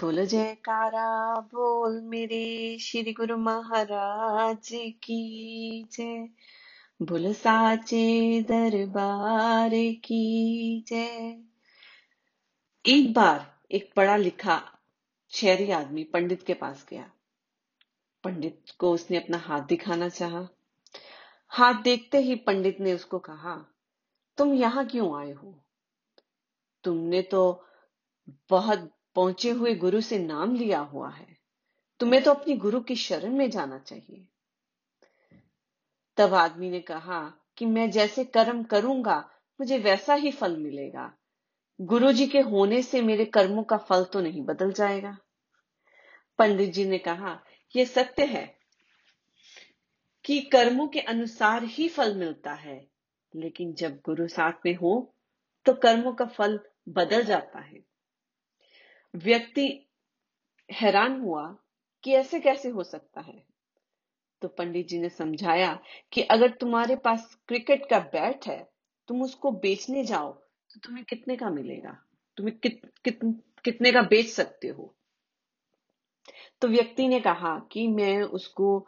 बोल जयकारा, बोल मेरे श्री गुरु महाराज की जय। बोल साचे दरबार की जय। एक बार एक पढ़ा लिखा शहरी आदमी पंडित के पास गया। पंडित को उसने अपना हाथ दिखाना चाहा। हाथ देखते ही पंडित ने उसको कहा, तुम यहाँ क्यों आए हो? तुमने तो बहुत पहुँचे हुए गुरु से नाम लिया हुआ है। तुम्हें तो अपनी गुरु की शरण में जाना चाहिए। तब आदमी ने कहा कि मैं जैसे कर्म करूँगा, मुझे वैसा ही फल मिलेगा। गुरु जी के होने से मेरे कर्मों का फल तो नहीं बदल जाएगा। पंडित जी ने कहा यह सत्य है कि कर्मों के अनुसार ही फल मिलता है, लेकिन जब गुरु साथ में हो तो कर्मों का फल बदल जाता है। व्यक्ति हैरान हुआ कि ऐसे कैसे हो सकता है। तो पंडित जी ने समझाया कि अगर तुम्हारे पास क्रिकेट का बैट है तुम उसको बेचने जाओ तो तुम्हें कितने का मिलेगा? तुम्हें कित, कित, कितने का बेच सकते हो? तो व्यक्ति ने कहा कि मैं उसको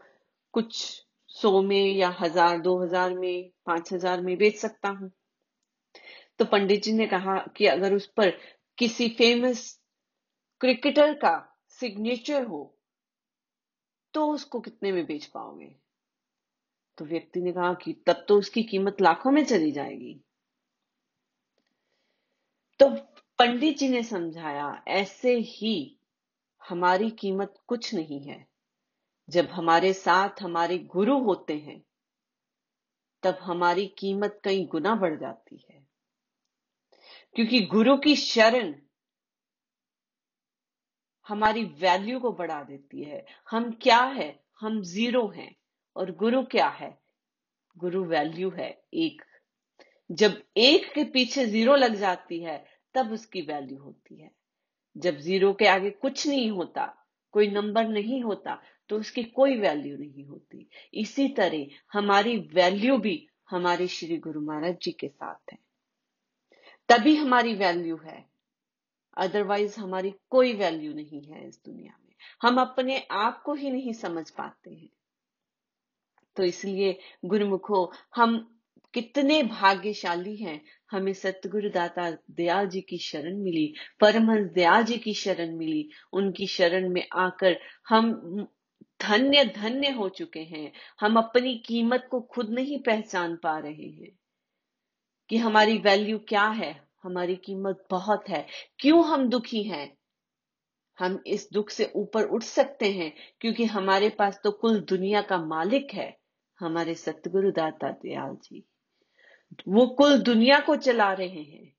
कुछ सौ में या हज़ार दो हज़ार में पाँच हज़ार में बेच सकता हूँ। तो पंडित जी ने कहा कि अगर उस पर किसी फ़ेमस क्रिकेटर का सिग्नेचर हो तो उसको कितने में बेच पाओगे? तो व्यक्ति ने कहा कि तब तो उसकी कीमत लाखों में चली जाएगी। तो पंडित जी ने समझाया, ऐसे ही हमारी कीमत कुछ नहीं है। जब हमारे साथ हमारे गुरु होते हैं, तब हमारी कीमत कई गुना बढ़ जाती है। क्योंकि गुरु की शरण हमारी वैल्यू को बढ़ा देती है। हम क्या है? हम ज़ीरो हैं। और गुरु क्या है? गुरु वैल्यू है एक। जब एक के पीछे ज़ीरो लग जाती है, तब उसकी वैल्यू होती है। जब ज़ीरो के आगे कुछ नहीं होता, कोई नंबर नहीं होता तो उसकी कोई वैल्यू नहीं होती। इसी तरह हमारी वैल्यू भी हमारे श्री गुरु महाराज जी के साथ है। तभी हमारी वैल्यू है। अदरवाइज़ हमारी कोई वैल्यू नहीं है इस दुनिया में। हम अपने आप को ही नहीं समझ पाते हैं। तो इसलिए गुरुमुखो, हम कितने भाग्यशाली हैं। हमें सतगुरु दाता दयाल जी की शरण मिली, परमहंस दयाल जी की शरण मिली। उनकी शरण में आकर हम धन्य धन्य हो चुके हैं। हम अपनी कीमत को खुद नहीं पहचान पा रहे हैं कि हमारी वैल्यू क्या है। हमारी कीमत बहुत है। क्यों हम दुखी हैं? हम इस दुख से ऊपर उठ सकते हैं, क्योंकि हमारे पास तो कुल दुनिया का मालिक है, हमारे सतगुरु दाता दयाल जी। वो कुल दुनिया को चला रहे हैं।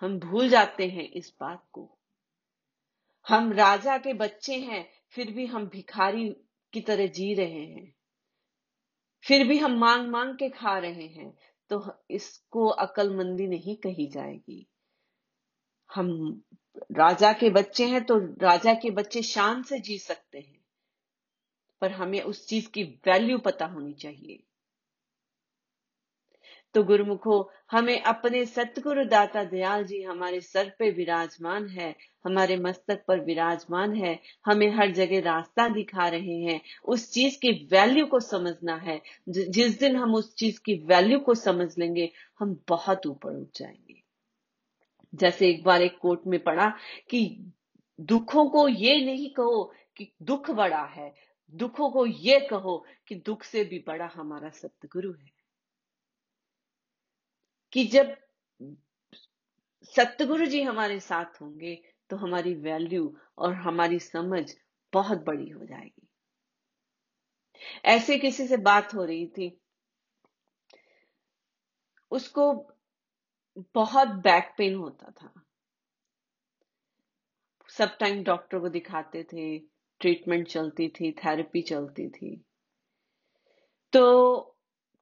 हम भूल जाते हैं इस बात को। हम राजा के बच्चे हैं, फिर भी हम भिखारी की तरह जी रहे हैं। फिर भी हम मांग मांग के खा रहे हैं। तो इसको अकलमंदी नहीं कही जाएगी। हम राजा के बच्चे हैं तो राजा के बच्चे शान से जी सकते हैं, पर हमें उस चीज़ की वैल्यू पता होनी चाहिए। तो गुरुमुखो, हमें अपने सतगुरु दाता दयाल जी हमारे सर पे विराजमान है, हमारे मस्तक पर विराजमान है, हमें हर जगह रास्ता दिखा रहे हैं। उस चीज़ की वैल्यू को समझना है। जिस दिन हम उस चीज़ की वैल्यू को समझ लेंगे, हम बहुत ऊपर उठ जाएँगे। जैसे एक बार एक कोर्ट में पढ़ा कि दुखों को ये नहीं कहो कि दुख बड़ा है, दुखों को ये कहो कि दुख से भी बड़ा हमारा सतगुरु है। कि जब सतगुरु जी हमारे साथ होंगे तो हमारी वैल्यू और हमारी समझ बहुत बड़ी हो जाएगी। ऐसे किसी से बात हो रही थी, उसको बहुत बैक पेन होता था। सब टाइम डॉक्टर को दिखाते थे ट्रीटमेंट चलती थी थेरेपी चलती थी। तो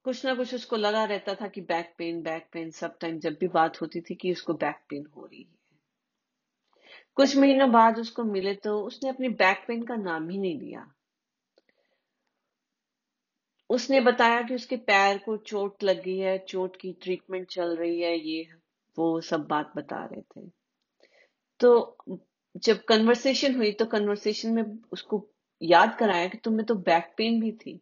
कुछ ना कुछ उसको लगा रहता था कि बैक पेन बैक पेन सब टाइम जब भी बात होती थी कि उसको बैक पेन हो रही है। कुछ महीनों बाद उसको मिले तो उसने अपनी बैक पेन का नाम ही नहीं लिया। उसने बताया कि उसके पैर को चोट लग है, चोट की ट्रीटमेंट चल रही है, ये वो सब बात बता रहे थे। तो जब कन्वर्सेशन हुई तो कन्वर्सेशन में उसको याद कराया कि तुम्हें तो बैक पेन भी थी।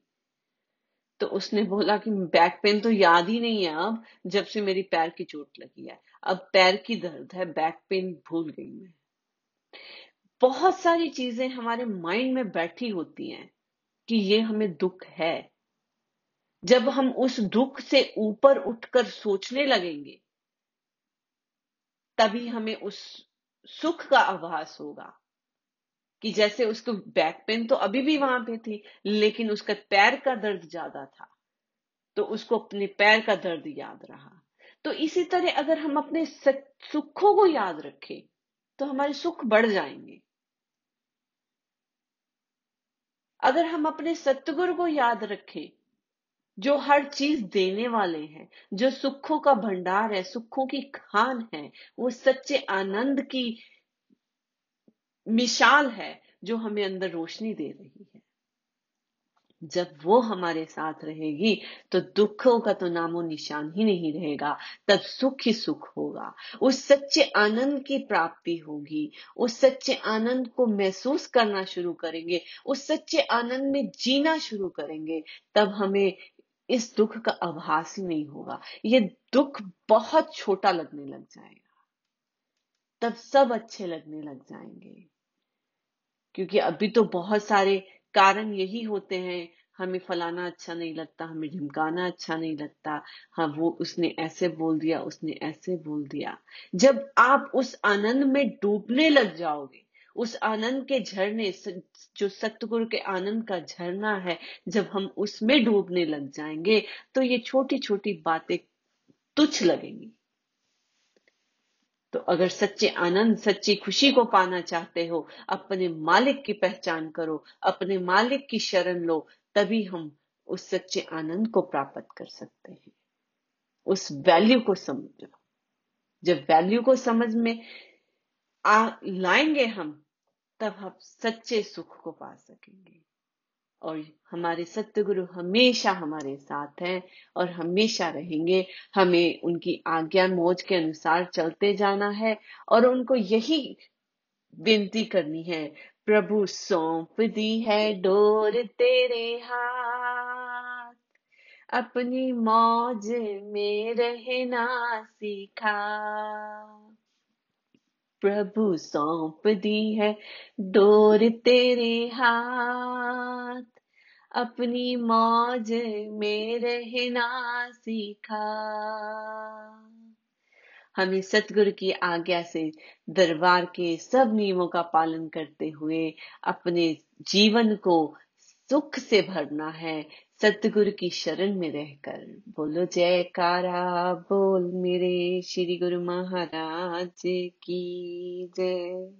तो उसने बोला कि बैक पेन तो याद ही नहीं है अब, जब से मेरी पैर की चोट लगी है। अब पैर की दर्द है, बैक पेन भूल गई मैं। बहुत सारी चीज़ें हमारे माइंड में बैठी होती हैं कि ये हमें दुख है। जब हम उस दुख से ऊपर उठकर सोचने लगेंगे, तभी हमें उस सुख का आभास होगा। कि जैसे उसको बैक पेन तो अभी भी वहाँ पे थी, लेकिन उसका पैर का दर्द ज़्यादा था। तो उसको अपने पैर का दर्द याद रहा। तो इसी तरह अगर हम अपने सुखों को याद रखें तो हमारे सुख बढ़ जाएँगे। अगर हम अपने सतगुरु को याद रखें, जो हर चीज़ देने वाले हैं, जो सुखों का भंडार है, सुखों की खान है, वो सच्चे आनंद की मिसाल है जो हमें अंदर रोशनी दे रही है। जब वो हमारे साथ रहेगी तो दुखों का तो नामो निशान ही नहीं रहेगा, तब सुख ही सुख होगा। उस सच्चे आनंद की प्राप्ति होगी। उस सच्चे आनंद को महसूस करना शुरू करेंगे। उस सच्चे आनंद में जीना शुरू करेंगे, तब हमें इस दुख का आभास ही नहीं होगा। ये दुख बहुत छोटा लगने लग जाएगा। तब सब अच्छे लगने लग जाएँगे। क्योंकि अभी तो बहुत सारे कारण यही होते हैं। हमें फलाना अच्छा नहीं लगता, हमें ढिमकाना अच्छा नहीं लगता। हाँ वो उसने ऐसे बोल दिया, उसने ऐसे बोल दिया। जब आप उस आनंद में डूबने लग जाओगे, उस आनंद के झरने जो सतगुरु के आनंद का झरना है, जब हम उसमें डूबने लग जाएँगे तो ये छोटी छोटी बातें तुच्छ लगेंगी। तो अगर सच्चे आनंद, सच्ची खुशी को पाना चाहते हो, अपने मालिक की पहचान करो, अपने मालिक की शरण लो, तभी हम उस सच्चे आनंद को प्राप्त कर सकते हैं। उस वैल्यू को समझो। जब वैल्यू को समझ में आ, लाएँगे हम, तब हम सच्चे सुख को पा सकेंगे। और हमारे सत्यगुरु हमेशा हमारे साथ हैं और हमेशा रहेंगे। हमें उनकी आज्ञा मौज के अनुसार चलते जाना है और उनको यही विनती करनी है, प्रभु सौंप दी है डोर तेरे हाथ। अपनी मौज में रहना सीखा। प्रभु सौंप दी है डोर तेरे हाथ। अपनी मौज में रहना सीखा। हमें सतगुरु की आज्ञा से दरबार के सब नियमों का पालन करते हुए अपने जीवन को सुख से भरना है। सतगुरु की शरण में रहकर बोलो, जयकारा, बोल मेरे श्री गुरु महाराज की जय।